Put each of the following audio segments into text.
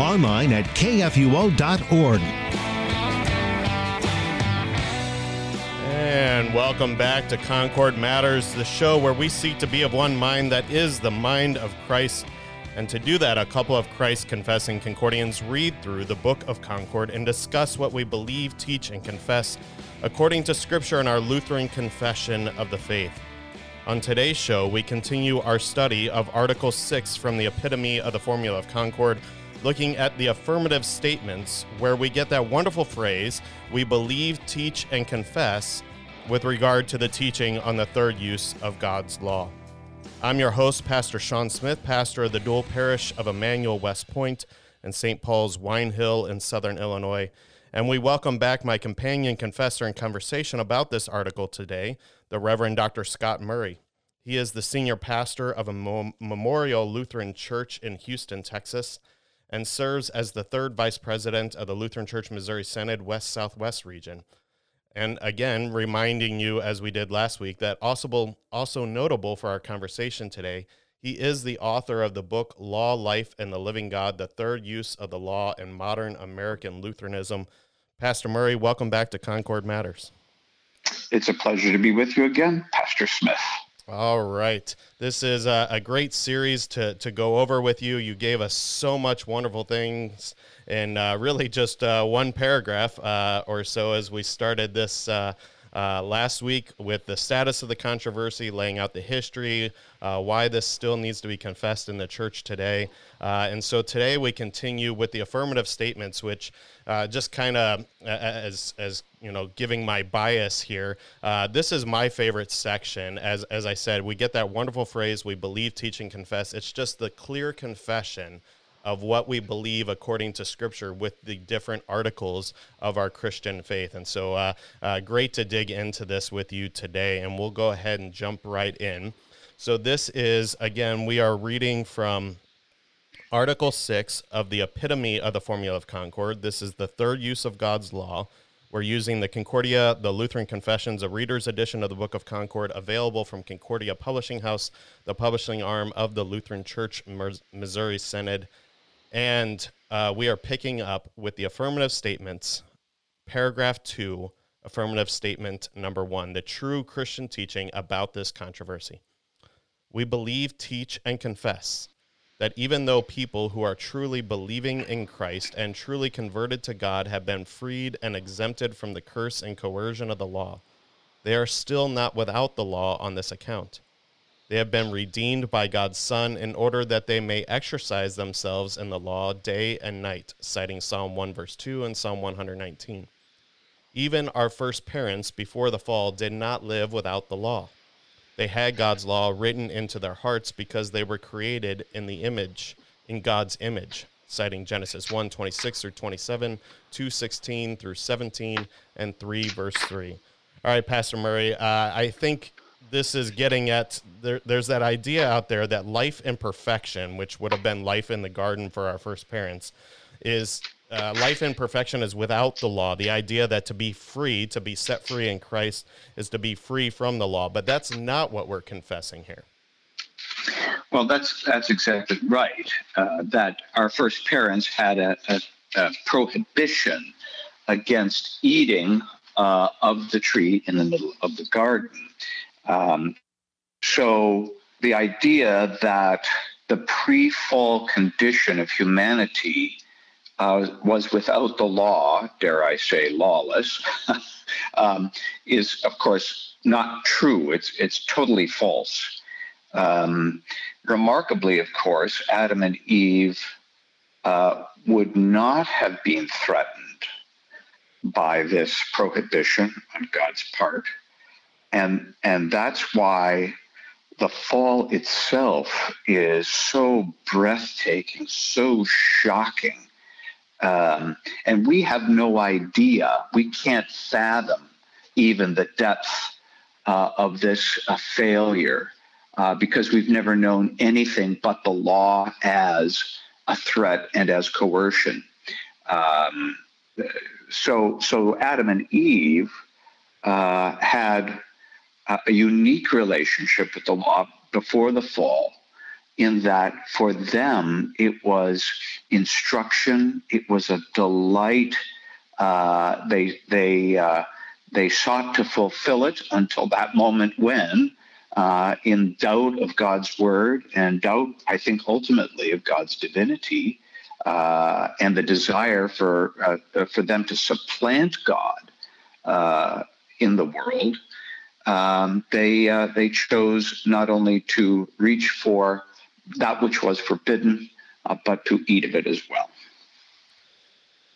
online at kfuo.org. And welcome back to Concord Matters, the show where we seek to be of one mind that is the mind of Christ. And to do that, a couple of Christ confessing Concordians read through the Book of Concord and discuss what we believe, teach, and confess according to Scripture in our Lutheran Confession of the Faith. On today's show, we continue our study of Article 6 from the Epitome of the Formula of Concord looking at the affirmative statements where we get that wonderful phrase, we believe, teach, and confess with regard to the teaching on the third use of God's law. I'm your host, Pastor Sean Smith, pastor of the dual parish of Emmanuel West Point and St. Paul's Wine Hill in southern Illinois. And we welcome back my companion confessor in conversation about this article today, the Reverend Dr. Scott Murray. He is the senior pastor of a Memorial Lutheran Church in Houston, Texas and serves as the third vice president of the Lutheran Church Missouri Synod West Southwest region. And again, reminding you, as we did last week, that also, notable for our conversation today, he is the author of the book Law, Life, and the Living God The Third Use of the Law in Modern American Lutheranism. Pastor Murray, welcome back to Concord Matters. It's a pleasure to be with you again, Pastor Smith. All right. This is a, a, great series to, to go over with you. You gave us so much wonderful things in uh, really just uh, one paragraph uh, or so as we started this uh, uh, last week with the status of the controversy, laying out the history, uh, why this still needs to be confessed in the church today. and so today we continue with the affirmative statements, which just kind of as, as you know, giving my bias here, uh, this is my favorite section. As as I said, we get that wonderful phrase, "We believe, teach, and confess." It's just the clear confession of what we believe according to Scripture with the different articles of our Christian faith. And so, uh, uh, great to dig into this with you today. And we'll go ahead and jump right in. So, this is again, we are reading from Article 6 of the Epitome of the Formula of Concord. This is the third use of God's law. We're using the Concordia, the Lutheran Confessions, a reader's edition of the Book of Concord, available from Concordia Publishing House, the publishing arm of the Lutheran Church Missouri Synod. And uh, we are picking up with the affirmative statements, paragraph two, affirmative statement number one, the true Christian teaching about this controversy. We believe, teach, and confess that even though people who are truly believing in Christ and truly converted to God have been freed and exempted from the curse and coercion of the law, they are still not without the law on this account. They have been redeemed by God's Son in order that they may exercise themselves in the law day and night, citing Psalm 1, verse 2 and Psalm 119. Even our first parents before the fall did not live without the law they had God's law written into their hearts because they were created in the image, in God's image, citing Genesis 1 26 through 27, 2 16 through 17, and 3 verse 3. All right, Pastor Murray, uh, I think this is getting at there, there's that idea out there that life in perfection, which would have been life in the garden for our first parents, is uh, life in perfection is without the law. The idea that to be free, to be set free in Christ, is to be free from the law. But that's not what we're confessing here. Well, that's that's exactly right. Uh, that our first parents had a, a, a prohibition against eating uh, of the tree in the middle of the garden. Um, so the idea that the pre-fall condition of humanity uh, was without the law, dare I say, lawless, um, is of course not true. It's it's totally false. Um, remarkably, of course, Adam and Eve uh, would not have been threatened by this prohibition on God's part, and and that's why the fall itself is so breathtaking, so shocking Um, and we have no idea, we can't fathom even the depth uh, of this uh, failure uh, because we've never known anything but the law as a threat and as coercion. Um, so, so Adam and Eve uh, had a unique relationship with the law before the fall in that for them it was instruction, it was a delight. Uh, they they uh, they sought to fulfill it until that moment when, uh, in doubt of God's word and doubt, I think ultimately of God's divinity, uh, and the desire for uh, for them to supplant God uh, in the world. Um, they they chose not only to reach for that which was forbidden, uh, but to eat of it as well.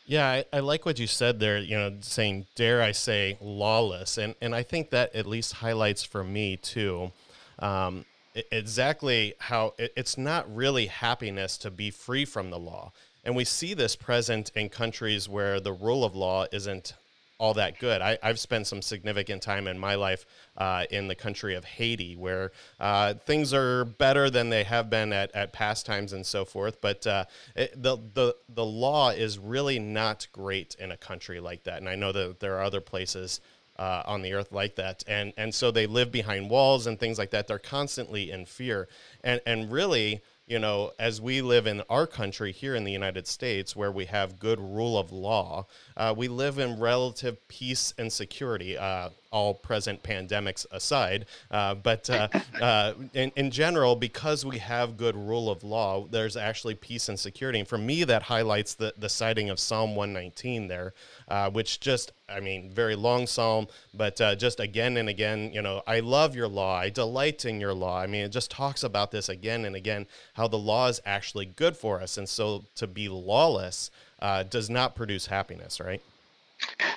Yeah, I, I, like what you said there, you know, saying, dare I say, lawless. And, and I think that at least highlights for me, too, um, exactly how it, it's not really happiness to be free from the law. And we see this present in countries where the rule of law isn't all that good. I, have spent some significant time in my life uh, in the country of Haiti, where uh, things are better than they have been at, at past times and so forth. But uh, it, the, the, the law is really not great in a country like that. And I know that there are other places uh, on the earth like that. And, and so they live behind walls and things like that. They're constantly in fear. And, and really, you know, as we live in our country here in the United States, where we have good rule of law, uh, we live in relative peace and security. Uh, all present pandemics aside. Uh, but uh, uh, in, in general, because we have good rule of law, there's actually peace and security. And for me, that highlights the, the citing of Psalm 119 there, uh, which just, I mean, very long psalm, but uh, just again and again, you know, I love your law. I delight in your law. I mean, it just talks about this again and again, how the law is actually good for us. And so to be lawless uh, does not produce happiness, right?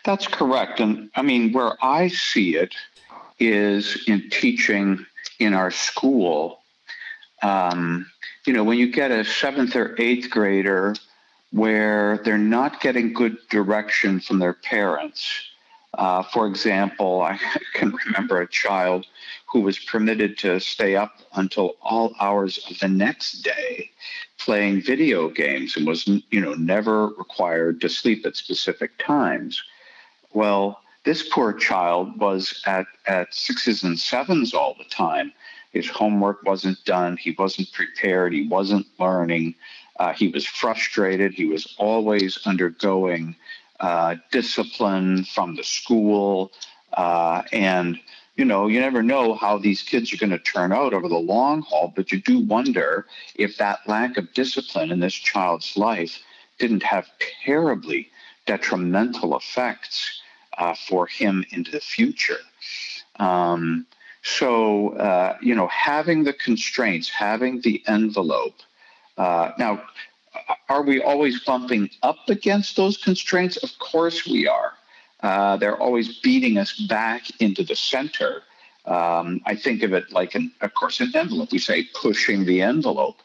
That's correct. And I mean, where I see it is in teaching in our school. Um, you know, when you get a seventh or eighth grader where they're not getting good direction from their parents. Uh, for example, I can remember a child who was permitted to stay up until all hours of the next day playing video games and was you know never required to sleep at specific times. Well this poor child was at at sixes and sevens all the time. His homework wasn't done. He wasn't prepared. He wasn't learning. Uh, he was frustrated. He was always undergoing uh, discipline from the school uh, and you know, you never know how these kids are going to turn out over the long haul, but you do wonder if that lack of discipline in this child's life didn't have terribly detrimental effects uh, for him into the future. Um, so, uh, you know, having the constraints, having the envelope. Uh, now, are we always bumping up against those constraints? Of course we are. Uh, they're always beating us back into the center. Um, I think of it like, an, of course, an envelope. We say pushing the envelope.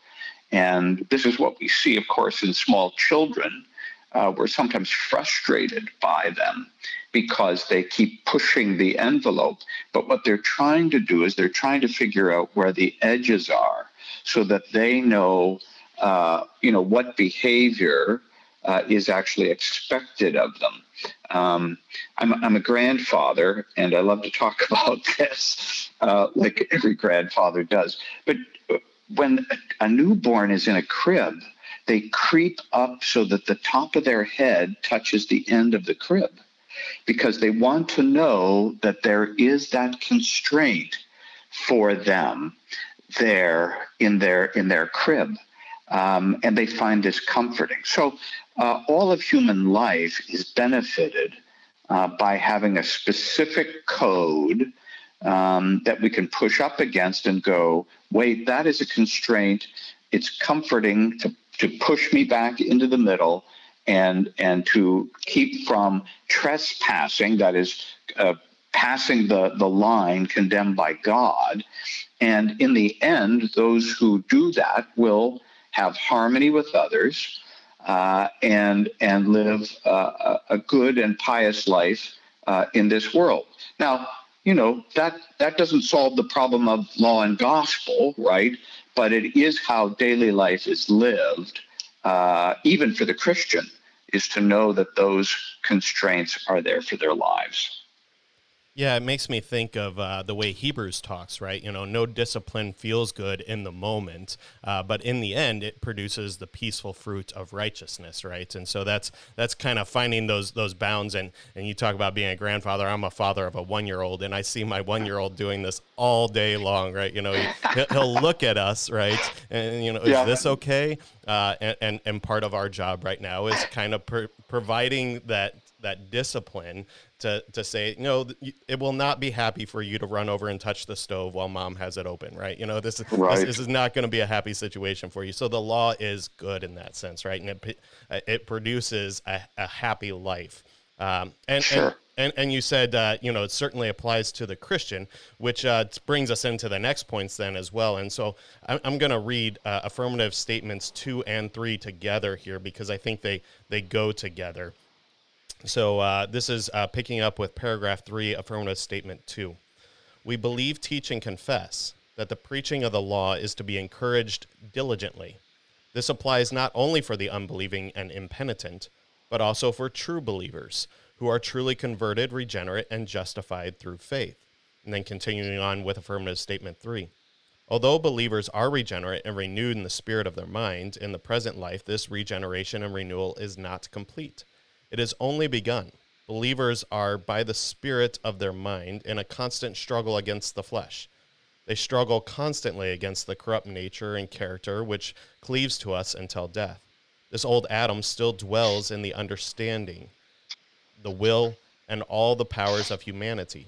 And this is what we see, of course, in small children. Uh, we're sometimes frustrated by them because they keep pushing the envelope. But what they're trying to do is they're trying to figure out where the edges are so that they know, uh, you know, what behavior uh, is actually expected of them. Um, I'm, I'm, a grandfather, and I love to talk about this, uh, like every grandfather does. But when a newborn is in a crib, they creep up so that the top of their head touches the end of the crib because they want to know that there is that constraint for them there in their in their crib um, and they find this comforting so uh, all of human life is benefited uh, by having a specific code um, that we can push up against and go, wait, that is a constraint. It's comforting to, to push me back into the middle and, and to keep from trespassing, that is, uh, passing the, the line condemned by God. And in the end, those who do that will have harmony with others uh, and and live uh, a good and pious life uh, in this world. Now, you know that that doesn't solve the problem of law and gospel, right? But it is how daily life is lived, uh, even for the Christian, is to know that those constraints are there for their lives. Yeah, it makes me think of uh, the way Hebrews talks, right? You know, no discipline feels good in the moment, uh, but in the end, it produces the peaceful fruit of righteousness, right? And so that's that's kind of finding those those bounds. And and you talk about being a grandfather. I'm a father of a one year old, and I see my one year old doing this all day long, right? You know, he, will look at us, right, and you know, is yeah. this okay? Uh, and, and and part of our job right now is kind of per- providing that that discipline to to say you know it will not be happy for you to run over and touch the stove while mom has it open right you know this is right. this, this, is not going to be a happy situation for you so the law is good in that sense right and it it produces a, a happy life um, and, sure. and and, and you said, uh, you know, it certainly applies to the Christian, which uh, brings us into the next points then as well. And so I'm, I'm going to read uh, affirmative statements two and three together here because I think they, they go together. So uh, this is uh, picking up with paragraph three, affirmative statement two. We believe, teach, and confess that the preaching of the law is to be encouraged diligently. This applies not only for the unbelieving and impenitent, but also for true believers who are truly converted, regenerate, and justified through faith. And then continuing on with affirmative statement three. Although believers are regenerate and renewed in the spirit of their mind, in the present life, this regeneration and renewal is not complete. It has only begun. Believers are, by the spirit of their mind, in a constant struggle against the flesh. They struggle constantly against the corrupt nature and character which cleaves to us until death. This old Adam still dwells in the understanding, the will, and all the powers of humanity.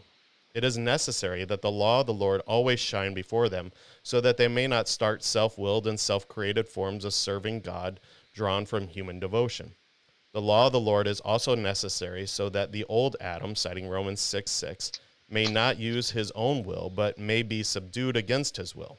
It is necessary that the law of the Lord always shine before them, so that they may not start self willed and self created forms of serving God drawn from human devotion. The law of the Lord is also necessary so that the old Adam, citing Romans 6 6, may not use his own will, but may be subdued against his will.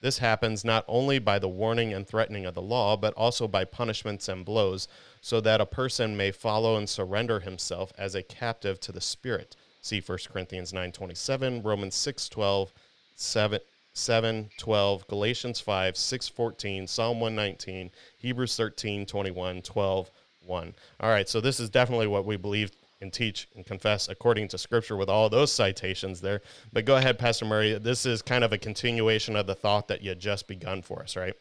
This happens not only by the warning and threatening of the law, but also by punishments and blows, so that a person may follow and surrender himself as a captive to the Spirit. See 1 Corinthians 9.27, Romans 6.12, 7, 7 12 galatians 5 6 14 psalm 119 hebrews 13 21 12 1. All right, so this is definitely what we believe and teach and confess according to Scripture with all those citations there. But go ahead, Pastor Murray. This is kind of a continuation of the thought that you just begun for us, right?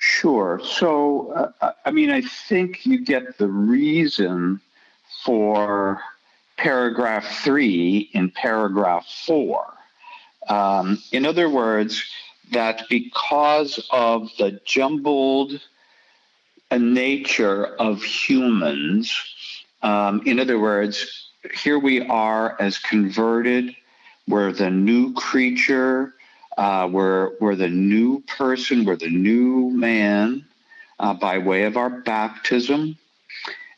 Sure. So, uh, I mean, I think you get the reason for paragraph three in paragraph four. Um, in other words, that because of the jumbled a nature of humans. Um, in other words, here we are as converted, we're the new creature, uh, we're, we're the new person, we're the new man uh, by way of our baptism.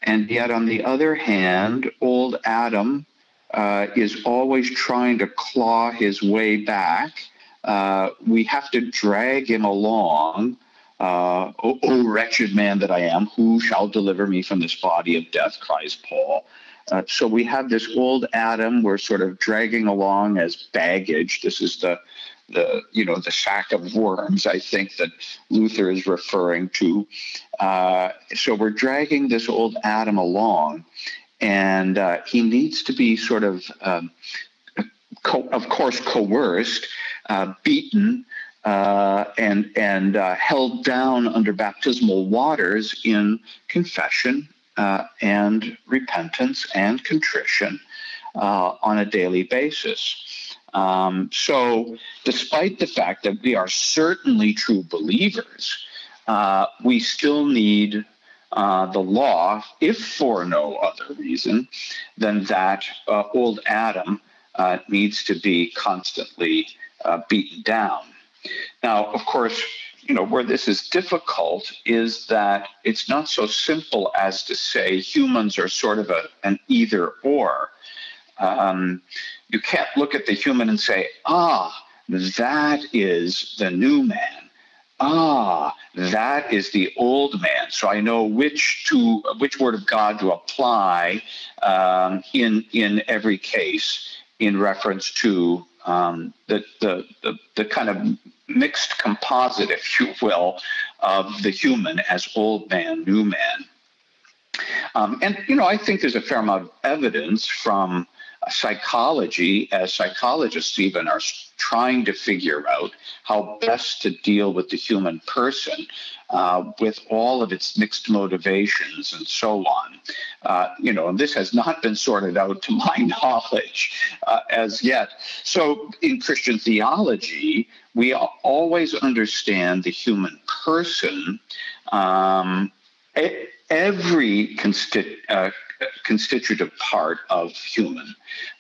And yet, on the other hand, old Adam uh, is always trying to claw his way back. Uh, we have to drag him along uh, o, wretched man that I am, who shall deliver me from this body of death, cries Paul. Uh, so we have this old Adam we're sort of dragging along as baggage. This is the the you know the sack of worms I think that Luther is referring to. Uh, so we're dragging this old Adam along, and uh, he needs to be sort of, um, co- of course, coerced, uh, beaten, uh, and and uh, held down under baptismal waters in confession uh, and repentance and contrition uh, on a daily basis. Um, so, despite the fact that we are certainly true believers, uh, we still need uh, the law, if for no other reason than that old Adam needs to be constantly beaten down. Now, of course, you know, where this is difficult is that it's not so simple as to say humans are sort of a, an either or. Um, you can't look at the human and say, ah, that is the new man. ah, that is the old man. So I know which to which word of God to apply um, in in every case in reference to um, the, the, the the kind of mixed composite, if you will, of the human as old man, new man. Um, and you know, I think there's a fair amount of evidence from psychology, as psychologists even are trying to figure out how best to deal with the human person uh, with all of its mixed motivations and so on. Uh, you know, and this has not been sorted out to my knowledge uh, as yet. So in Christian theology, we always understand the human person. Um, every consti- uh, constitutive part of human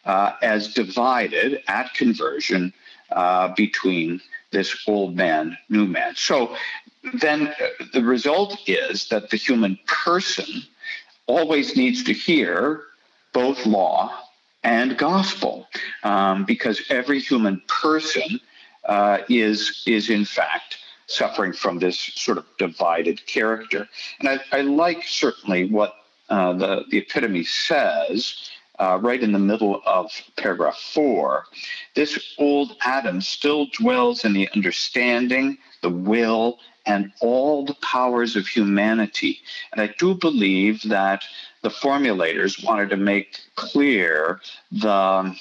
uh, as divided at conversion uh, between this old man, new man. So then uh, the result is that the human person always needs to hear both law and gospel um, because every human person uh, is, is in fact suffering from this sort of divided character. And I, I like certainly what uh, the, the epitome says, uh, right in the middle of paragraph four, this old Adam still dwells in the understanding, the will, and all the powers of humanity. And I do believe that the formulators wanted to make clear the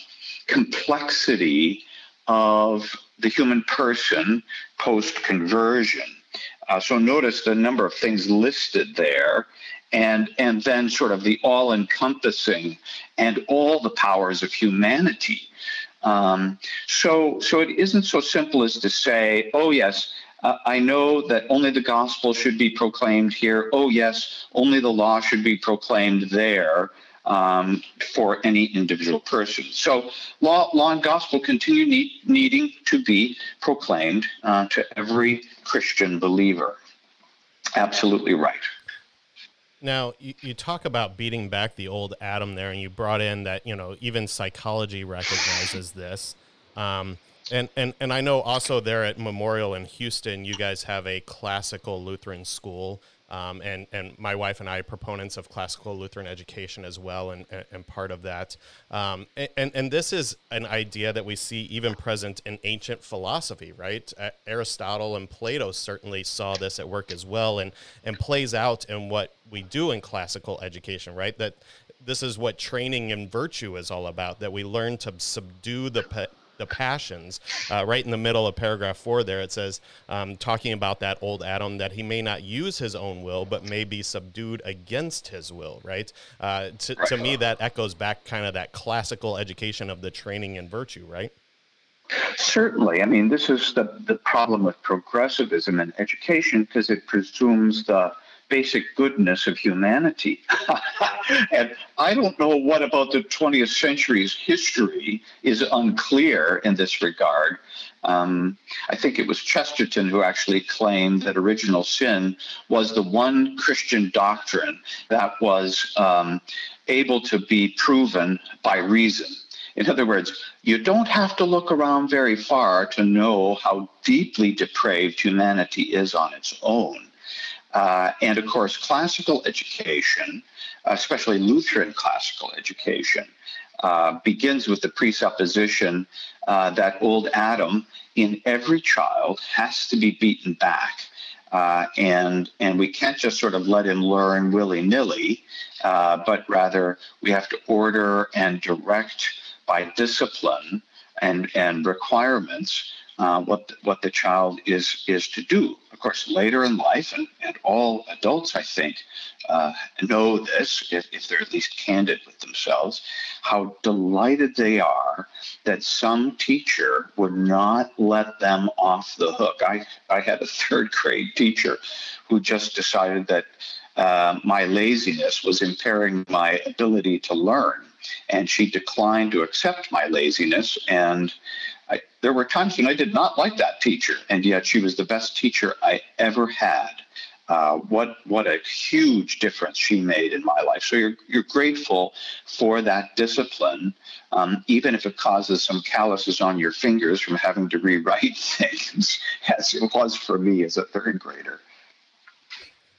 complexity of the human person post conversion. Uh, so notice the number of things listed there and and then sort of the all encompassing and all the powers of humanity um, so so it isn't so simple as to say oh yes uh, I know that only the gospel should be proclaimed here. Oh, yes, only the law should be proclaimed there um, for any individual person. So, law, law and gospel continue need, needing to be proclaimed uh, to every Christian believer. Absolutely right. Now, you, you, talk about beating back the old Adam there, and you brought in that, you know, even psychology recognizes this. Um, and, and, and I know also there at Memorial in Houston, you guys have a classical Lutheran school um, and, and my wife and I are proponents of classical Lutheran education as well, and, and part of that. Um, and, and this is an idea that we see even present in ancient philosophy, right? Aristotle and Plato certainly saw this at work as well, and, and plays out in what we do in classical education, right? That this is what training in virtue is all about, that we learn to subdue the the passions. Uh, right in the middle of paragraph four, there it says, um, talking about that old Adam, that he may not use his own will, but may be subdued against his will. Right. Uh, to, to me, that echoes back kind of that classical education of the training in virtue. Right. Certainly. I mean, this is the, the problem with progressivism in education because it presumes the basic goodness of humanity. and I don't know what about the 20th century's history is unclear in this regard. Um, I think it was Chesterton who actually claimed that original sin was the one Christian doctrine that was um, able to be proven by reason. In other words, you don't have to look around very far to know how deeply depraved humanity is on its own. Uh, and of course, classical education, especially Lutheran classical education, uh, begins with the presupposition uh, that old Adam in every child has to be beaten back. Uh, and and we can't just sort of let him learn willy nilly, uh, but rather we have to order and direct by discipline and and requirements uh, what what the child is is to do. Of course, later in life, and, and all adults, I think, uh, know this if, if they're at least candid with themselves, how delighted they are that some teacher would not let them off the hook. I I had a third grade teacher who just decided that uh, my laziness was impairing my ability to learn, and she declined to accept my laziness and there were times when I did not like that teacher, and yet she was the best teacher I ever had. uh, what what a huge difference she made in my life. So you're you're grateful for that discipline, um, even if it causes some calluses on your fingers from having to rewrite things, as it was for me as a third grader.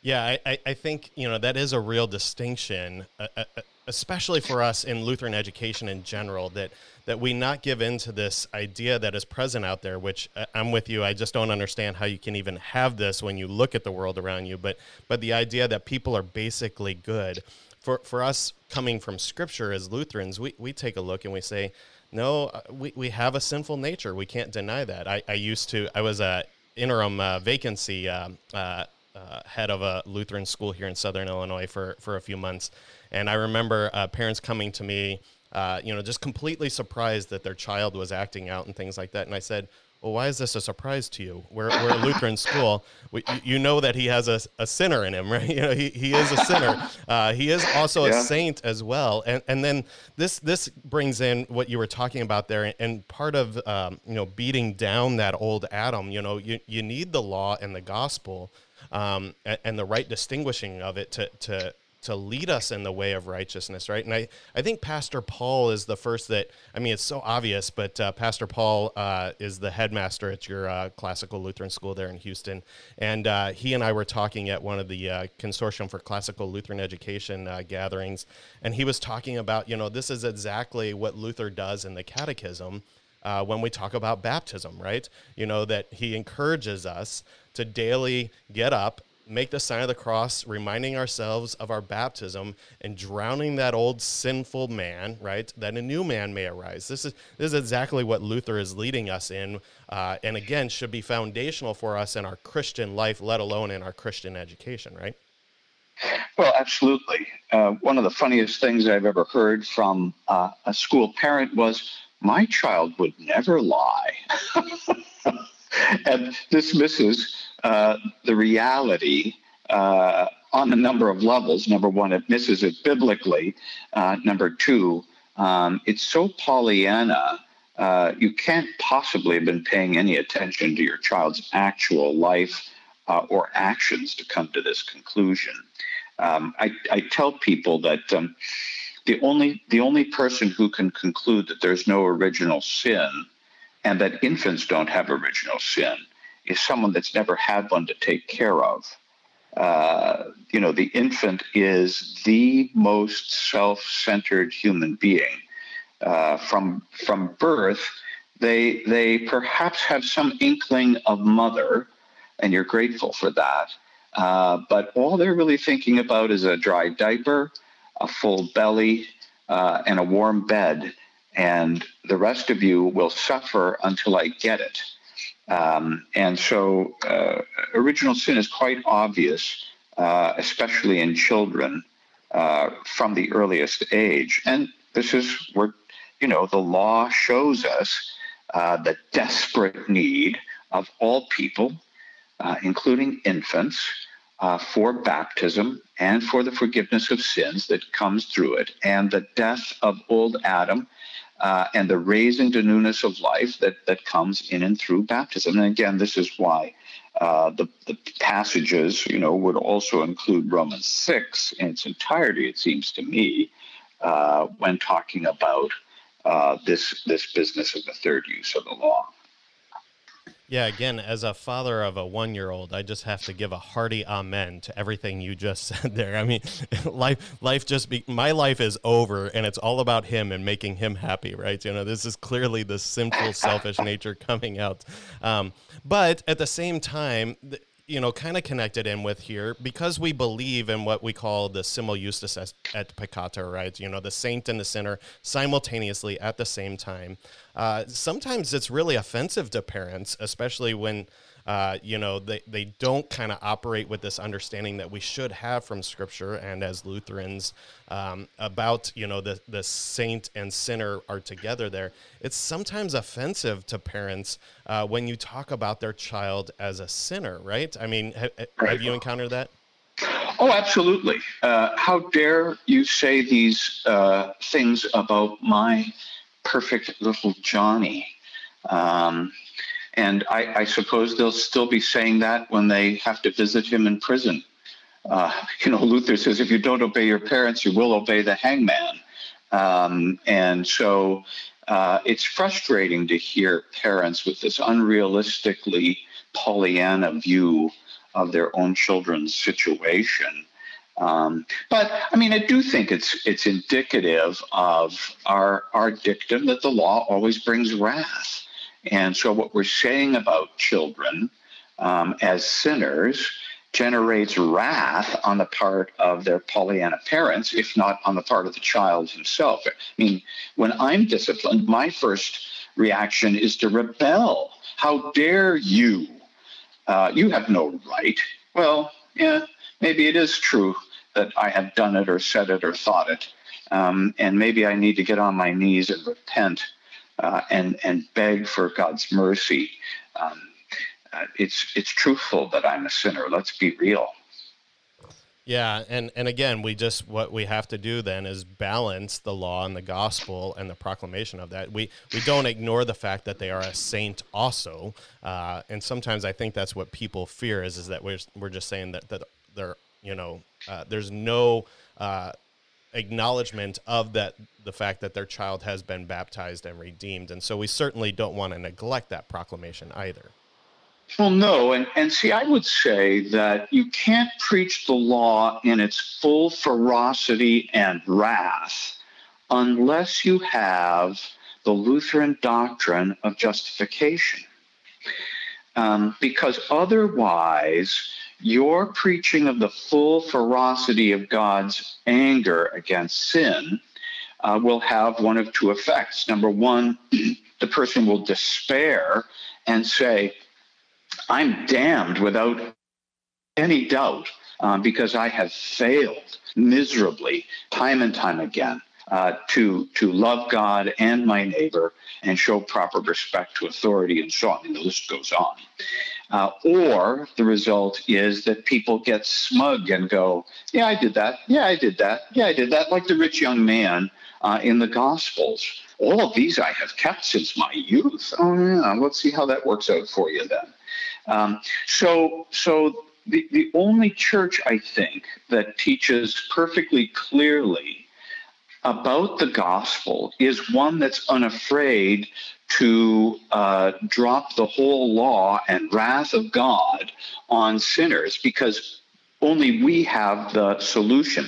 Yeah, I, I think you know that is a real distinction, uh, uh, especially for us in Lutheran education in general. That that we not give in to this idea that is present out there, which uh, I'm with you. I just don't understand how you can even have this when you look at the world around you. But but the idea that people are basically good, for for us coming from Scripture as Lutherans, we we take a look and we say, no, uh, we we have a sinful nature. We can't deny that. I I used to. I was a interim uh, vacancy. Um, uh, uh, head of a Lutheran school here in Southern Illinois for, for a few months. And I remember uh, parents coming to me uh, you know, just completely surprised that their child was acting out and things like that. And I said, well, why is this a surprise to you? We're, we're a Lutheran school. We, you know that he has a, a sinner in him, right? You know, he, he is a sinner. Uh, he is also yeah. a saint as well. And, and then this, this brings in what you were talking about there. And part of, um, you know, beating down that old Adam, you know, you, you need the law and the gospel um, and, and the right distinguishing of it to, to, to lead us in the way of righteousness, right? And I, I think Pastor Paul is the first that, I mean, it's so obvious, but uh, Pastor Paul uh, is the headmaster at your uh, classical Lutheran school there in Houston. And uh, he and I were talking at one of the uh, Consortium for Classical Lutheran Education uh, gatherings. And he was talking about, you know, this is exactly what Luther does in the catechism. when we talk about baptism, right? You know, that he encourages us to daily get up make the sign of the cross, reminding ourselves of our baptism and drowning that old sinful man, right? That a new man may arise. This is this is exactly what Luther is leading us in, uh, and again should be foundational for us in our Christian life, let alone in our Christian education, right? Well, absolutely. Uh, one of the funniest things I've ever heard from uh, a school parent was, "My child would never lie," and this misses uh, the reality uh, on a number of levels. Number one, it misses it biblically. Uh, number two, um, it's so Pollyanna. Uh, you can't possibly have been paying any attention to your child's actual life uh, or actions to come to this conclusion. Um, I, I, tell people that um, the only the only person who can conclude that there's no original sin and that infants don't have original sin is someone that's never had one to take care of. Uh, you know, the infant is the most self-centered human being. Uh, from from birth, they they perhaps have some inkling of mother, and you're grateful for that. Uh, but all they're really thinking about is a dry diaper, a full belly, uh, and a warm bed. And the rest of you will suffer until I get it. Um, and so uh, original sin is quite obvious, uh, especially in children uh, from the earliest age. And this is where, you know, the law shows us uh, the desperate need of all people, uh, including infants, uh, for baptism and for the forgiveness of sins that comes through it, and the death of old Adam uh, and the raising to newness of life that, that comes in and through baptism. And again, this is why uh, the, the passages, you know, would also include Romans 6 in its entirety, it seems to me, uh, when talking about uh, this, this business of the third use of the law. Yeah, again, as a father of a one year old, I just have to give a hearty amen to everything you just said there. I mean, life, life just be, my life is over and it's all about him and making him happy, right? You know, this is clearly the simple, selfish nature coming out. Um, but at the same time, you know, kind of connected in with here because we believe in what we call the simul justus et peccator, right? You know, the saint and the sinner simultaneously at the same time. Uh, sometimes it's really offensive to parents, especially when uh, you know, they, they don't kind of operate with this understanding that we should have from Scripture and as Lutherans um, about, you know, the, the saint and sinner are together there. It's sometimes offensive to parents uh, when you talk about their child as a sinner, right? I mean, ha- have you encountered that? Oh, absolutely. Uh, how dare you say these uh, things about my perfect little Johnny? Um, And I, I, suppose they'll still be saying that when they have to visit him in prison. Uh, you know, Luther says, if you don't obey your parents, you will obey the hangman. Um, and so uh, it's frustrating to hear parents with this unrealistically Pollyanna view of their own children's situation. Um, but I mean, I do think it's it's indicative of our our dictum that the law always brings wrath, and so what we're saying about children um, as sinners generates wrath on the part of their Pollyanna parents, if not on the part of the child himself. I mean, when I'm disciplined, my first reaction is to rebel. How dare you? Uh, you have no right. Well, yeah, maybe it is true that I have done it or said it or thought it. Um, and maybe I need to get on my knees and repent uh, and, and beg for God's mercy. Um, uh, it's, it's truthful that I'm a sinner. Let's be real. Yeah, and and again, we just what we have to do then is balance the law and the gospel and the proclamation of that. We we don't ignore the fact that they are a saint also, uh, and sometimes I think that's what people fear is is that we're we're just saying that that they're you know, uh, there's no uh, acknowledgement of that the fact that their child has been baptized and redeemed, and so we certainly don't want to neglect that proclamation either. Well, no, and, and see, I would say that you can't preach the law in its full ferocity and wrath unless you have the Lutheran doctrine of justification. Um, because otherwise, your preaching of the full ferocity of God's anger against sin uh, will have one of two effects. Number one, the person will despair and say, I'm damned without any doubt um, because I have failed miserably time and time again. Uh, to to love God and my neighbor and show proper respect to authority and so on. And the list goes on. Uh, or the result is that people get smug and go, Yeah, I did that. Yeah, I did that. Yeah, I did that. Like the rich young man uh, in the Gospels. All of these I have kept since my youth. Oh, yeah. Let's see how that works out for you then. Um, so, so the, the only church I think that teaches perfectly clearly about the gospel is one that's unafraid to uh, drop the whole law and wrath of God on sinners because only we have the solution.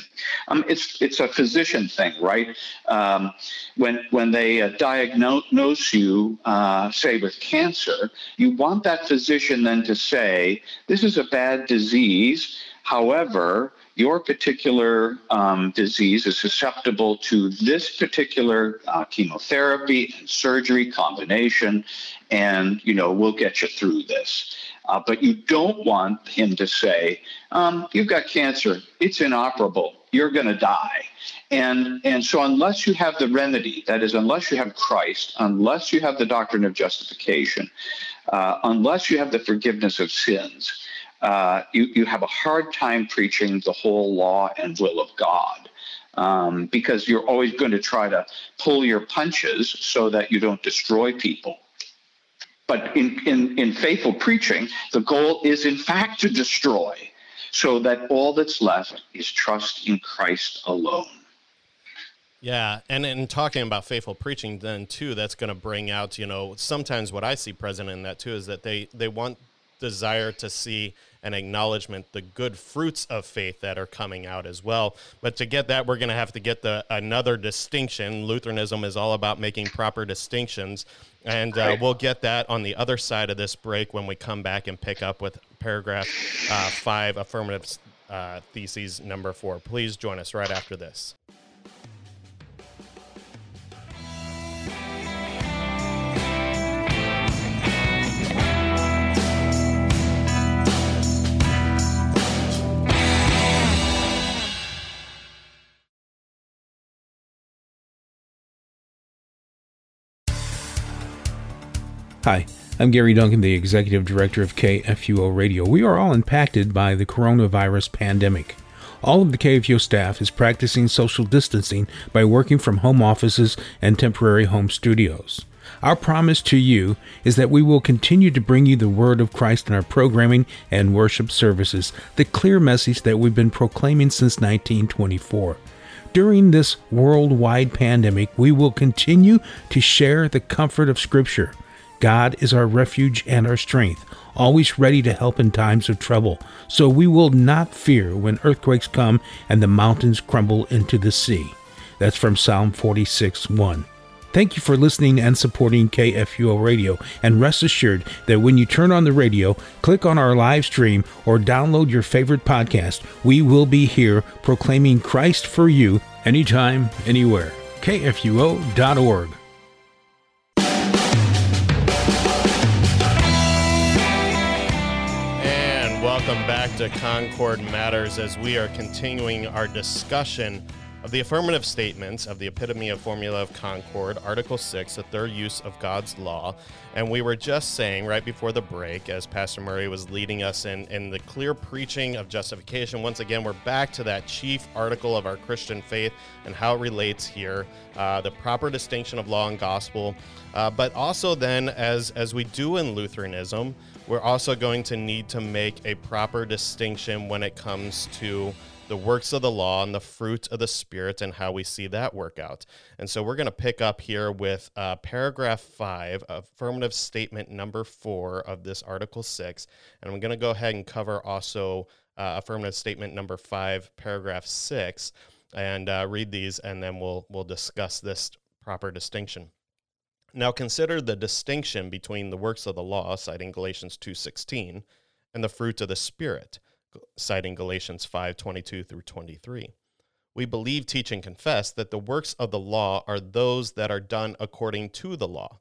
Um, it's it's a physician thing, right? Um, when when they uh, diagnose you, uh, say with cancer, you want that physician then to say, "This is a bad disease. However, your particular um, disease is susceptible to this particular uh, chemotherapy and surgery combination, and you know we'll get you through this. Uh, but you don't want him to say, um, "You've got cancer; it's inoperable. You're going to die." And and so unless you have the remedy, that is, unless you have Christ, unless you have the doctrine of justification, uh, unless you have the forgiveness of sins uh, you, you have a hard time preaching the whole law and will of God. Um, because you're always going to try to pull your punches so that you don't destroy people. But in, in, in faithful preaching, the goal is in fact to destroy, so that all that's left is trust in Christ alone. Yeah, and in talking about faithful preaching, then too, that's going to bring out, you know, sometimes what I see present in that too is that they they want desire to see and acknowledgement the good fruits of faith that are coming out as well. But to get that, we're going to have to get the another distinction. Lutheranism is all about making proper distinctions, and uh, we'll get that on the other side of this break when we come back and pick up with paragraph uh, five, affirmative uh, theses number four. Please join us right after this. Hi, I'm Gary Duncan, the Executive Director of KFUO Radio. We are all impacted by the coronavirus pandemic. All of the KFUO staff is practicing social distancing by working from home offices and temporary home studios. Our promise to you is that we will continue to bring you the word of Christ in our programming and worship services, the clear message that we've been proclaiming since 1924. During this worldwide pandemic, we will continue to share the comfort of Scripture. God is our refuge and our strength, always ready to help in times of trouble. So we will not fear when earthquakes come and the mountains crumble into the sea. That's from Psalm 46 1. Thank you for listening and supporting KFUO Radio, and rest assured that when you turn on the radio, click on our live stream, or download your favorite podcast, we will be here proclaiming Christ for you anytime, anywhere. KFUO.org. back to Concord Matters as we are continuing our discussion of the affirmative statements of the epitome of formula of concord article 6 the third use of god's law. And we were just saying right before the break as pastor murray was leading us in in the clear preaching of justification once again we're back to that chief article of our christian faith and how it relates here uh, the proper distinction of law and gospel. Uh, but also then as as we do in lutheranism we're also going to need to make a proper distinction when it comes to the works of the law and the fruit of the Spirit and how we see that work out. And so we're going to pick up here with uh, paragraph five, affirmative statement number four of this Article six. And I'm going to go ahead and cover also uh, affirmative statement number five, paragraph six, and uh, read these, and then we'll, we'll discuss this proper distinction. Now consider the distinction between the works of the law, citing Galatians 2:16, and the fruit of the Spirit citing Galatians 5:22 through 23. We believe, teach, and confess that the works of the law are those that are done according to the law.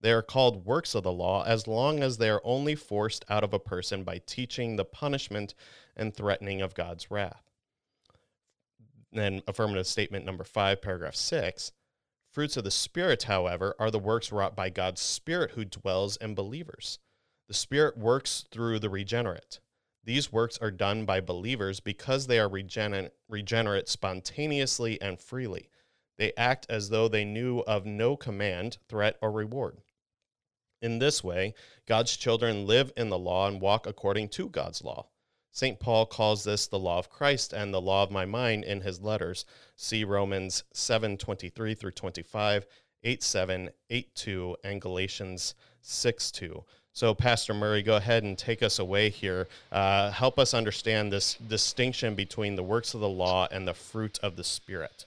They are called works of the law as long as they are only forced out of a person by teaching the punishment and threatening of God's wrath. Then, affirmative statement number five, paragraph six. Fruits of the Spirit, however, are the works wrought by God's Spirit who dwells in believers. The Spirit works through the regenerate. These works are done by believers because they are regenerate, regenerate spontaneously and freely. They act as though they knew of no command, threat, or reward. In this way, God's children live in the law and walk according to God's law. St. Paul calls this the law of Christ and the law of my mind in his letters. See Romans 7:23 through 25, 8:7, 8:2, and Galatians 6:2. So, Pastor Murray, go ahead and take us away here. Uh, help us understand this distinction between the works of the law and the fruit of the Spirit.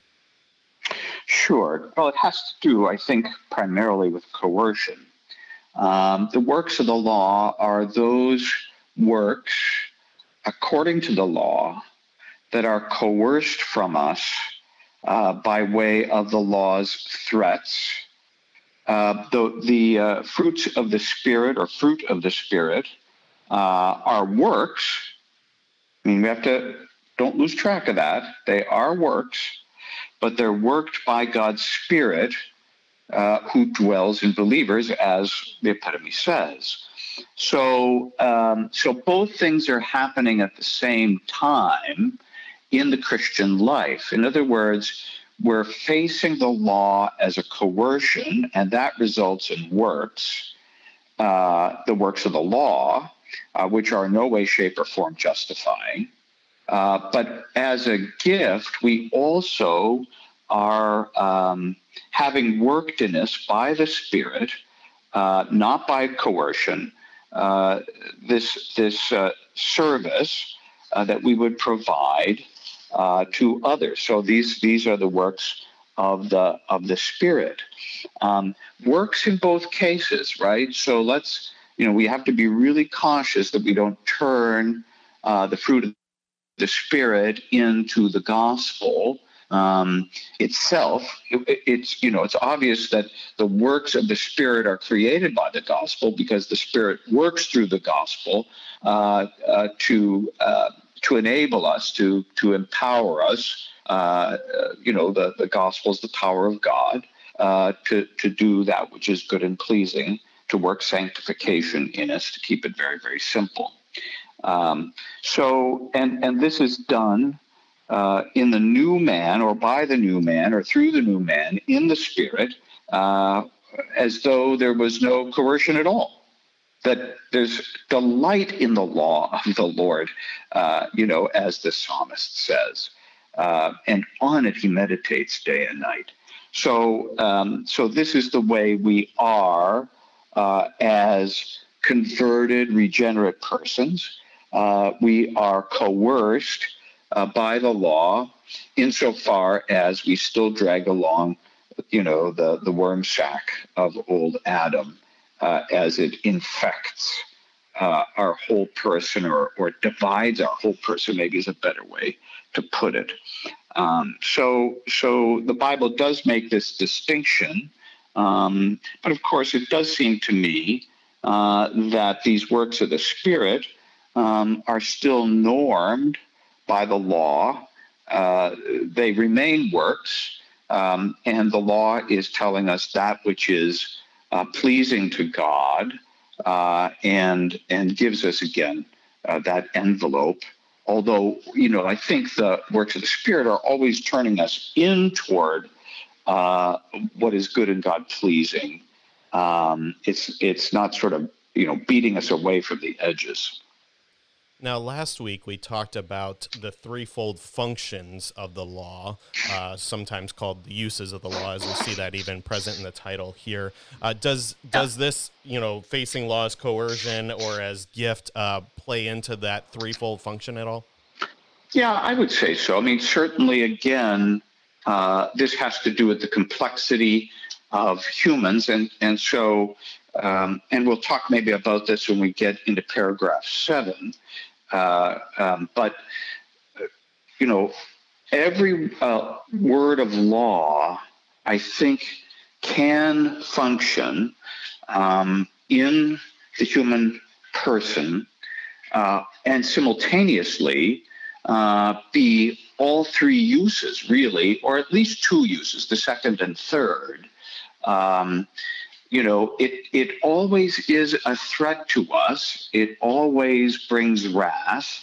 Sure. Well, it has to do, I think, primarily with coercion. Um, the works of the law are those works, according to the law, that are coerced from us uh, by way of the law's threats uh, the the uh, fruits of the Spirit or fruit of the Spirit uh, are works. I mean, we have to don't lose track of that. They are works, but they're worked by God's Spirit uh, who dwells in believers, as the epitome says. So, um, so both things are happening at the same time in the Christian life. In other words, we're facing the law as a coercion, and that results in works, uh, the works of the law, uh, which are in no way, shape, or form justifying. Uh, but as a gift, we also are um, having worked in us by the Spirit, uh, not by coercion, uh, this this uh, service that we would provide uh, to others. So these these are the works of the of the Spirit. Um, works in both cases, right? So let's you know we have to be really cautious that we don't turn uh, the fruit of the Spirit into the gospel um, itself. It, it's you know it's obvious that the works of the Spirit are created by the gospel because the Spirit works through the gospel uh, uh to uh, to enable us, to, to empower us. Uh, you know, the, the gospel is the power of God uh, to, to do that which is good and pleasing, to work sanctification in us, to keep it very, very simple. Um, so, and, and this is done uh, in the new man or by the new man or through the new man in the spirit, uh, as though there was no coercion at all. That there's delight in the law of the Lord, uh, you know, as the psalmist says, uh, and on it he meditates day and night. So, um, so this is the way we are uh, as converted, regenerate persons. Uh, we are coerced uh, by the law insofar as we still drag along, you know, the, the worm sack of old Adam uh, as it infects uh, our whole person or, or divides our whole person, maybe is a better way to put it. Um, so, so the Bible does make this distinction, um, but of course, it does seem to me uh, that these works of the Spirit um, are still normed by the law. Uh, they remain works, um, and the law is telling us that which is uh, pleasing to God, uh, and and gives us again uh, that envelope. Although you know, I think the works of the Spirit are always turning us in toward uh, what is good and God pleasing. Um, it's it's not sort of you know beating us away from the edges. Now, last week we talked about the threefold functions of the law, uh, sometimes called the uses of the law, as we see that even present in the title here. Uh, does does this, you know, facing law as coercion or as gift uh, play into that threefold function at all? Yeah, I would say so. I mean, certainly, again, uh, this has to do with the complexity of humans, and and so um, and we'll talk maybe about this when we get into paragraph seven. Uh, um, but, you know, every uh, word of law, I think, can function um, in the human person uh, and simultaneously uh, be all three uses, really, or at least two uses, the second and third. Um, you know, it, it always is a threat to us. It always brings wrath.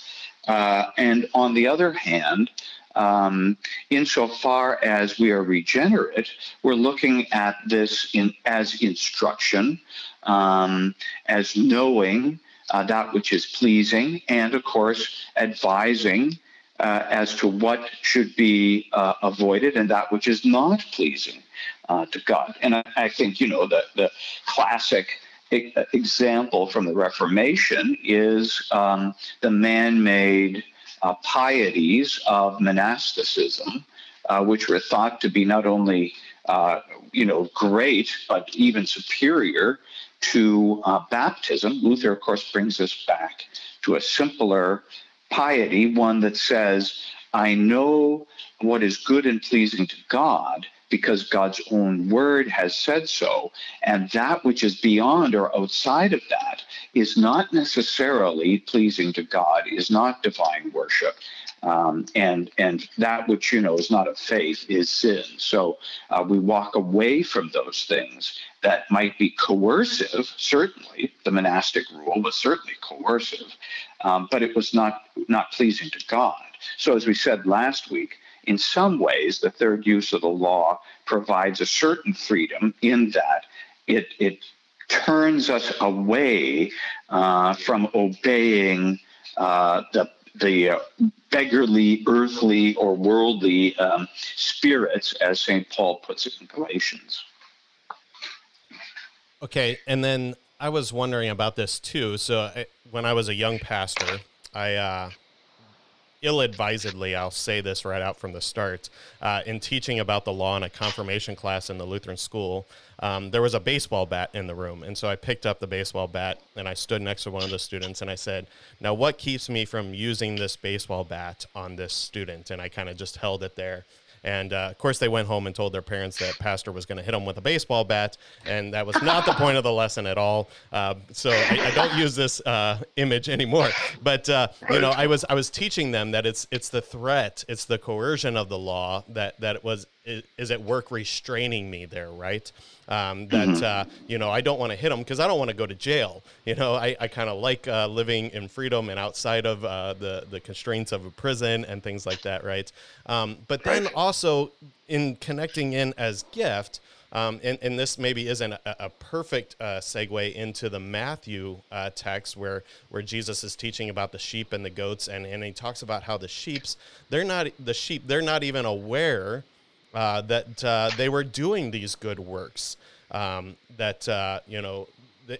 Uh, and on the other hand, um, insofar as we are regenerate, we're looking at this in, as instruction, um, as knowing uh, that which is pleasing, and of course, advising uh, as to what should be uh, avoided and that which is not pleasing uh, to God. And I, I, think, you know, the, the classic example from the Reformation is um, the man made uh, pieties of monasticism, uh, which were thought to be not only uh, you know, great, but even superior to uh, baptism. Luther, of course, brings us back to a simpler piety, one that says, I know what is good and pleasing to God because God's own word has said so. And that which is beyond or outside of that is not necessarily pleasing to God, is not divine worship. Um, and and that which you know is not of faith is sin. So uh, we walk away from those things that might be coercive. Certainly, the monastic rule was certainly coercive, um, but it was not not pleasing to God. So as we said last week, in some ways, the third use of the law provides a certain freedom in that it it turns us away uh, from obeying uh, the the uh, beggarly, earthly, or worldly um, spirits, as St. Paul puts it in Galatians. Okay, and then I was wondering about this too. So I, when I was a young pastor, I uh, ill-advisedly, I'll say this right out from the start, uh, in teaching about the law in a confirmation class in the Lutheran school, um, there was a baseball bat in the room. And so I picked up the baseball bat and I stood next to one of the students and I said, Now, what keeps me from using this baseball bat on this student? And I kind of just held it there. And uh, of course, they went home and told their parents that Pastor was going to hit them with a baseball bat, and that was not the point of the lesson at all. Uh, so I, I, don't use this uh, image anymore. But uh, you know, I was I was teaching them that it's it's the threat, it's the coercion of the law that that was is at work restraining me there, right? Um, that mm-hmm. uh, you know I don't want to hit them because I don't want to go to jail. You know, I, I kind of like uh, living in freedom and outside of uh, the the constraints of a prison and things like that, right? Um, but then also in connecting in as gift, Um, and, and this maybe isn't a, a perfect uh, segue into the Matthew uh, text where, where Jesus is teaching about the sheep and the goats, and, and he talks about how the sheep's they're not the sheep they're not even aware uh, that uh, they were doing these good works. Um, that uh, you know the,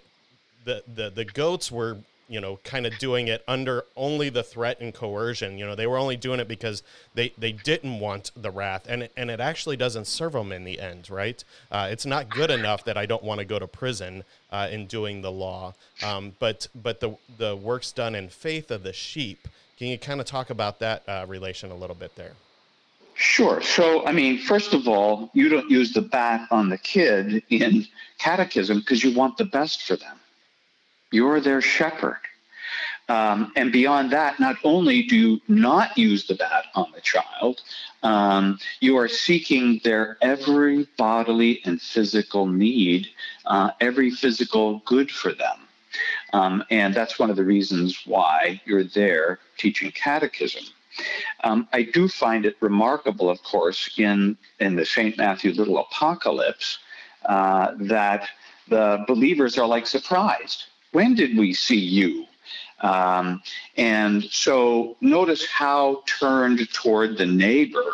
the the the goats were you know, kind of doing it under only the threat and coercion. You know, they were only doing it because they, they didn't want the wrath, and and it actually doesn't serve them in the end, right? Uh, it's not good enough that I don't want to go to prison uh, in doing the law, um, but but the the works done in faith of the sheep. Can you kind of talk about that uh, relation a little bit there? Sure. So, I mean, first of all, you don't use the bat on the kid in catechism because you want the best for them. You're their shepherd. Um, and beyond that, not only do you not use the bat on the child, um, you are seeking their every bodily and physical need, uh, every physical good for them. Um, and that's one of the reasons why you're there teaching catechism. Um, I do find it remarkable, of course, in, in the St. Matthew Little Apocalypse, uh, that the believers are like surprised when did we see you? Um, and so notice how turned toward the neighbor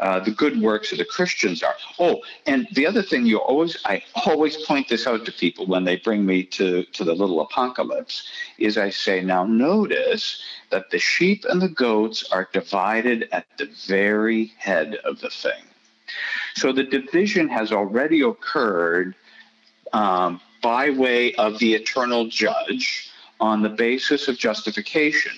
uh, the good works of the Christians are. Oh, and the other thing you always, I always point this out to people when they bring me to, to the little apocalypse, is I say, now notice that the sheep and the goats are divided at the very head of the thing. So the division has already occurred um, by way of the eternal judge on the basis of justification.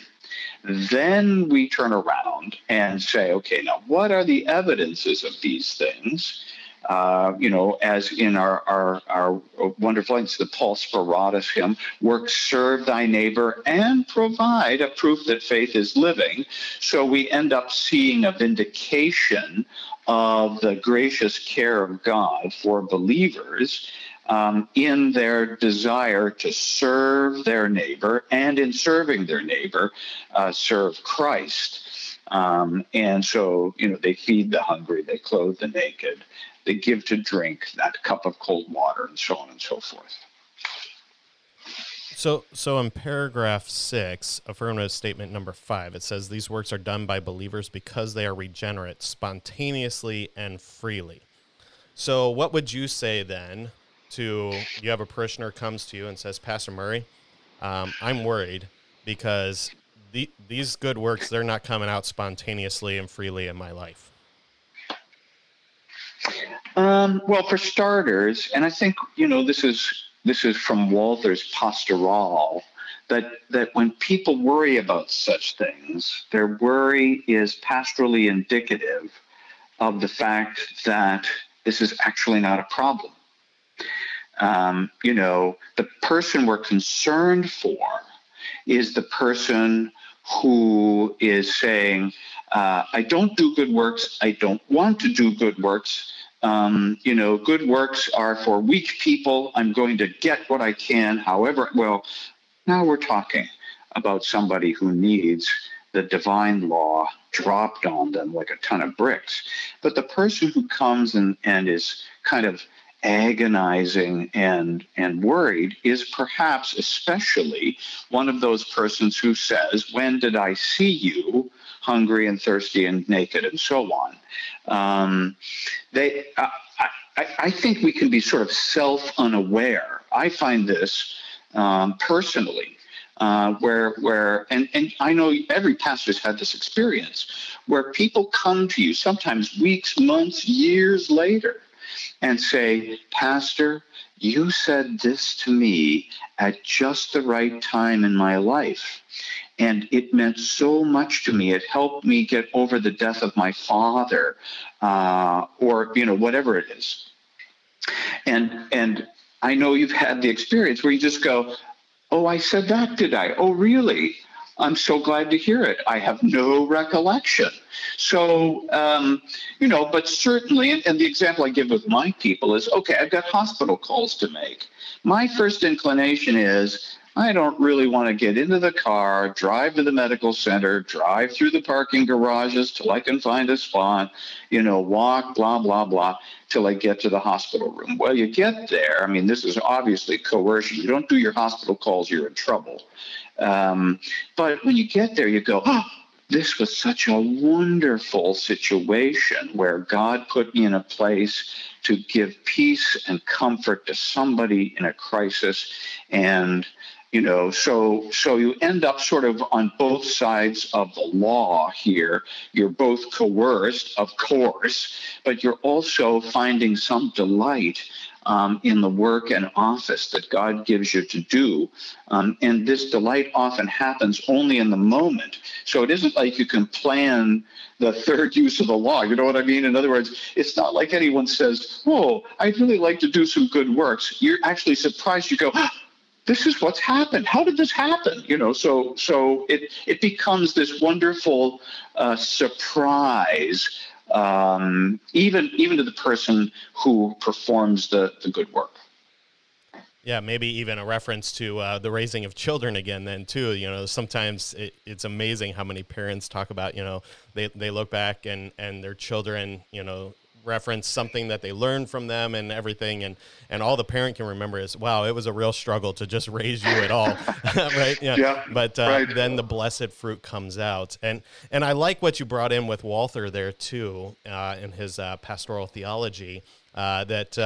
Then we turn around and say, okay, now what are the evidences of these things? Uh, you know, as in our, our, our wonderful, it's the Paul Speratus hymn, work, serve thy neighbor, and provide a proof that faith is living. So we end up seeing a vindication of the gracious care of God for believers um, in their desire to serve their neighbor and in serving their neighbor, uh, serve Christ. Um, and so, you know, they feed the hungry, they clothe the naked, they give to drink that cup of cold water, and so on and so forth. So, so in paragraph six, affirmative statement number five, it says these works are done by believers because they are regenerate, spontaneously and freely. So, what would you say then to you have a parishioner comes to you and says, Pastor Murray, um, I'm worried because the, these good works they're not coming out spontaneously and freely in my life. Um, well, for starters, and I think you know this is this is from Walther's Pastoral that that when people worry about such things, their worry is pastorally indicative of the fact that this is actually not a problem um, you know, the person we're concerned for is the person who is saying, uh, I don't do good works, I don't want to do good works. Um, you know, good works are for weak people. I'm going to get what I can, however. Well, now we're talking about somebody who needs the divine law dropped on them like a ton of bricks. But the person who comes and, and is kind of agonizing and and worried is perhaps especially one of those persons who says when did i see you hungry and thirsty and naked and so on. Um, they uh, I, I, think we can be sort of self unaware i find this um, personally uh, where where and, and I know every pastor's had this experience where people come to you sometimes weeks, months, years later and say, Pastor, you said this to me at just the right time in my life. And it meant so much to me. It helped me get over the death of my father, uh, or you know, whatever it is. And and I know you've had the experience where you just go, "Oh, I said that, did I? Oh, really? I'm so glad to hear it. I have no recollection. So, um, you know, but certainly, and the example I give with my people is okay, I've got hospital calls to make. My first inclination is I don't really want to get into the car, drive to the medical center, drive through the parking garages till I can find a spot, you know, walk, blah, blah, blah, till I get to the hospital room. Well, you get there. I mean, this is obviously coercion. You don't do your hospital calls, you're in trouble. Um, but when you get there, you go, oh, this was such a wonderful situation where God put me in a place to give peace and comfort to somebody in a crisis. And, you know, so so you end up sort of on both sides of the law here. You're both coerced, of course, but you're also finding some delight um, in the work and office that God gives you to do. Um, and this delight often happens only in the moment. So it isn't like you can plan the third use of the law. You know what I mean? In other words, it's not like anyone says, Oh, I'd really like to do some good works. You're actually surprised. You go, ah, this is what's happened. How did this happen? You know, so so it it becomes this wonderful uh, surprise um, even even to the person who performs the, the good work. Yeah, maybe even a reference to uh, the raising of children again. Then too, you know, sometimes it, it's amazing how many parents talk about, you know, they, they look back and and their children, you know, reference something that they learned from them and everything and and all the parent can remember is wow it was a real struggle to just raise you at all right? Yeah, yeah but uh, right. then the blessed fruit comes out. And and i like what you brought in with walther there too uh, in his uh, pastoral theology uh, that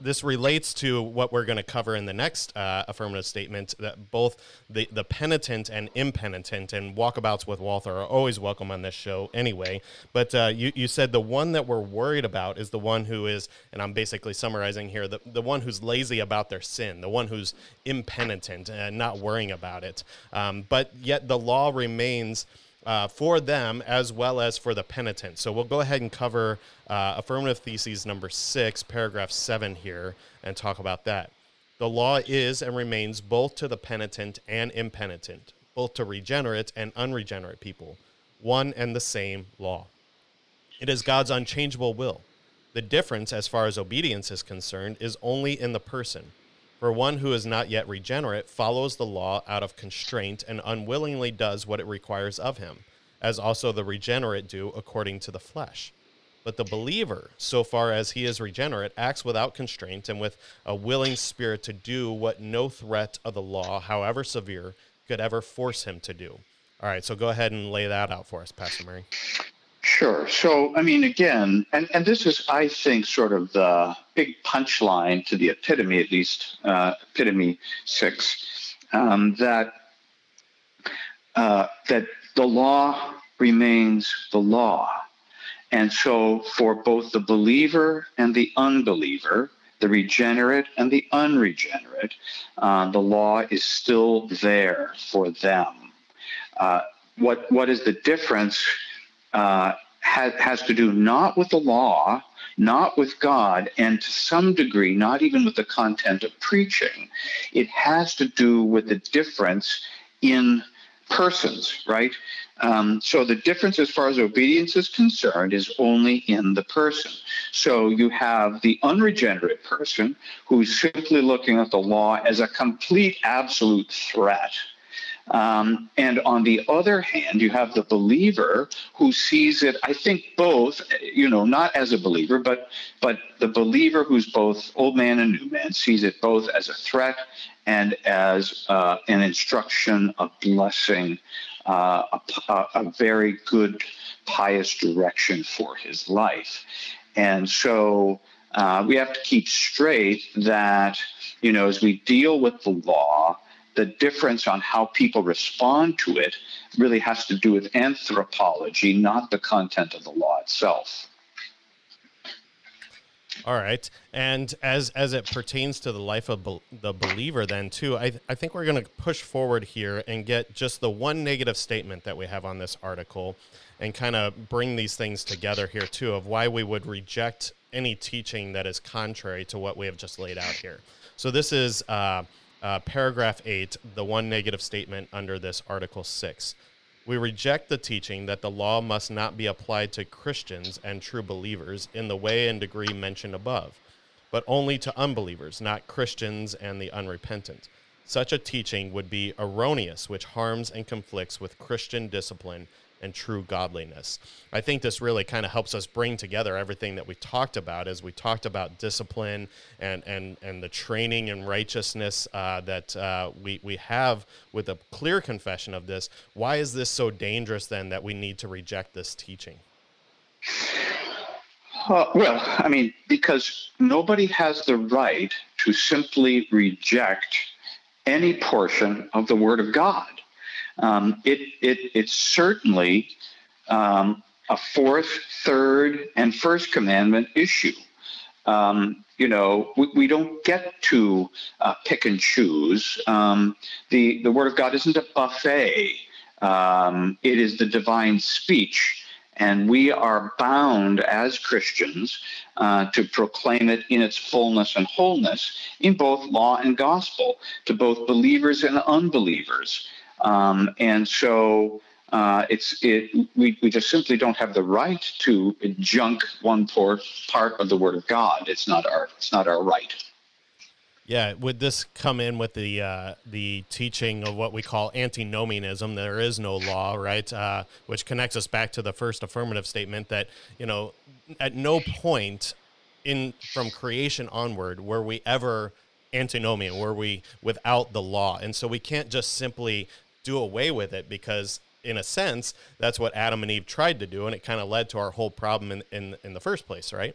this relates to what we're going to cover in the next uh, affirmative statement that both the, the penitent and impenitent and walkabouts with Walther are always welcome on this show anyway. But uh, you, you said the one that we're worried about is the one who is, and I'm basically summarizing here, the, the one who's lazy about their sin, the one who's impenitent and not worrying about it. Um, but yet the law remains uh, for them as well as for the penitent. So we'll go ahead and cover uh, affirmative theses number six, paragraph seven here, and talk about that. The law is and remains both to the penitent and impenitent, both to regenerate and unregenerate people, one and the same law. It is God's unchangeable will. The difference, as far as obedience is concerned, is only in the person. For one who is not yet regenerate follows the law out of constraint and unwillingly does what it requires of him, as also the regenerate do according to the flesh. But the believer, so far as he is regenerate, acts without constraint and with a willing spirit to do what no threat of the law, however severe, could ever force him to do. All right, so go ahead and lay that out for us, Pastor Murray. Sure. So, I mean, again, and, and this is, I think, sort of the big punchline to the epitome, at least, uh, epitome six, um, that uh, that the law remains the law. And so, for both the believer and the unbeliever, the regenerate and the unregenerate, uh, the law is still there for them. Uh, what what is the difference? Uh, has, has to do not with the law, not with God, and to some degree, not even with the content of preaching. It has to do with the difference in persons, right? Um, so the difference as far as obedience is concerned is only in the person. So you have the unregenerate person who's simply looking at the law as a complete absolute threat um, and on the other hand, you have the believer who sees it, I think, both, you know, not as a believer, but but the believer who's both old man and new man sees it both as a threat and as uh, an instruction, a blessing, uh, a, a very good, pious direction for his life. And so uh, we have to keep straight that, you know, as we deal with the law, the difference on how people respond to it really has to do with anthropology, not the content of the law itself. All right, and as as it pertains to the life of be- the believer, then too, I th- I think we're going to push forward here and get just the one negative statement that we have on this article, and kind of bring these things together here too of why we would reject any teaching that is contrary to what we have just laid out here. So this is. Uh, uh, paragraph 8, the one negative statement under this Article 6. We reject the teaching that the law must not be applied to Christians and true believers in the way and degree mentioned above, but only to unbelievers, not Christians and the unrepentant. such a teaching would be erroneous, which harms and conflicts with Christian discipline and true godliness. I think this really kind of helps us bring together everything that we talked about as we talked about discipline and and and the training and righteousness uh, that uh, we we have with a clear confession of this. Why is this so dangerous then that we need to reject this teaching? Uh, well, I mean, because nobody has the right to simply reject any portion of the Word of God. Um, it, it, it's certainly um, a fourth, third, and first commandment issue. Um, you know, we, we, don't get to uh, pick and choose. Um, the, the Word of God isn't a buffet, um, it is the divine speech. And we are bound as Christians uh, to proclaim it in its fullness and wholeness in both law and gospel to both believers and unbelievers. Um, and so uh, it's it we, we just simply don't have the right to junk one poor part of the Word of God. It's not our it's not our right. Yeah, would this come in with the uh, the teaching of what we call antinomianism? There is no law, right? Uh, which connects us back to the first affirmative statement that you know, at no point in from creation onward were we ever antinomian, were we without the law, and so we can't just simply do away with it because in a sense that's what adam and eve tried to do and it kind of led to our whole problem in, in, in the first place right?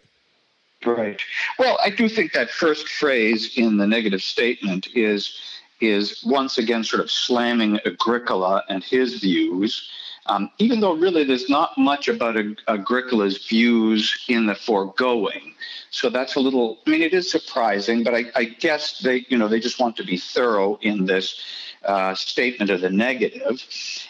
Right. Well i do think that first phrase in the negative statement is is once again sort of slamming agricola and his views um, even though really there's not much about agricola's views in the foregoing so that's a little i mean it is surprising but I, I guess they you know they just want to be thorough in this uh, statement of the negative.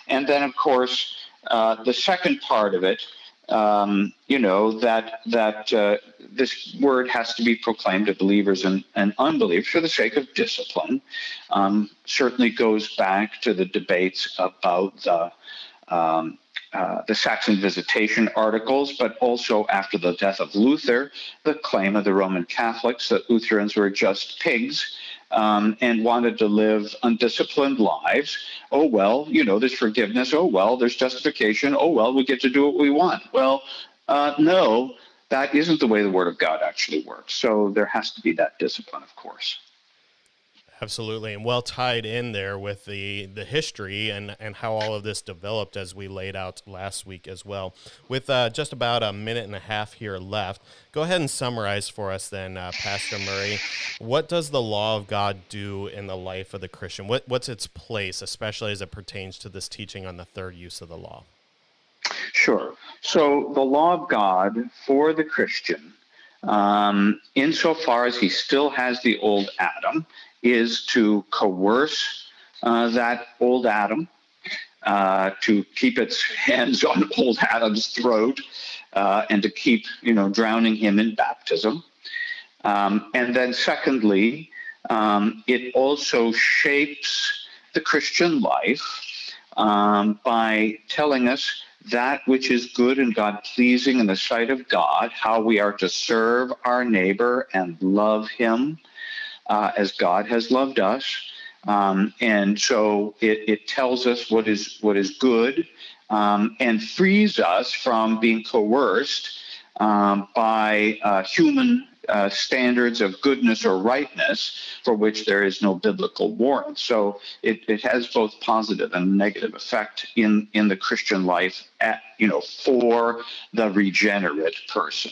And then, of course, uh, the second part of it, um, you know, that that uh, this word has to be proclaimed to believers and, and unbelievers for the sake of discipline. Um, certainly goes back to the debates about the um, uh, the Saxon Visitation articles, but also after the death of Luther, the claim of the Roman Catholics that Lutherans were just pigs um, and wanted to live undisciplined lives. Oh, well, you know, there's forgiveness. Oh, well, there's justification. Oh, well, we get to do what we want. Well, uh, no, that isn't the way the Word of God actually works. So there has to be that discipline, of course. Absolutely, and well tied in there with the the history and and how all of this developed as we laid out last week as well. With uh, just about a minute and a half here left, go ahead and summarize for us then, uh, Pastor Murray. What does the law of God do in the life of the Christian? What what's its place, especially as it pertains to this teaching on the third use of the law? Sure. So the law of God for the Christian um, insofar as he still has the old Adam is to coerce uh, that old Adam, uh, to keep its hands on old Adam's throat, uh, and to keep, you know, drowning him in baptism. Um, and then, secondly, um, it also shapes the Christian life um, by telling us that which is good and God pleasing in the sight of God, how we are to serve our neighbor and love him uh, as God has loved us. Um, and so it, it, tells us what is what is good um, and frees us from being coerced um, by uh, human uh, standards of goodness or rightness for which there is no biblical warrant. So it, it has both positive and negative effect in, in the Christian life at, you know, for the regenerate person.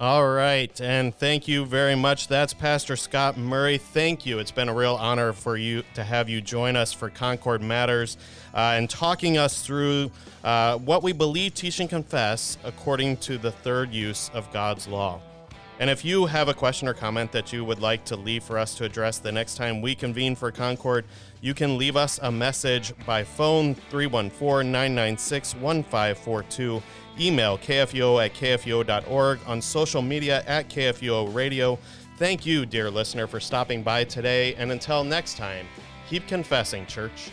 All right, and thank you very much. That's Pastor Scott Murray. Thank you. It's been a real honor for you to have you join us for Concord Matters uh, and talking us through uh, what we believe, teach, and confess according to the third use of God's law. And if you have a question or comment that you would like to leave for us to address the next time we convene for Concord, you can leave us a message by phone 314 996 1542 Email kfuo at kfuo.org, on social media at kfuo radio. Thank you, dear listener, for stopping by today. And until next time, keep confessing, church.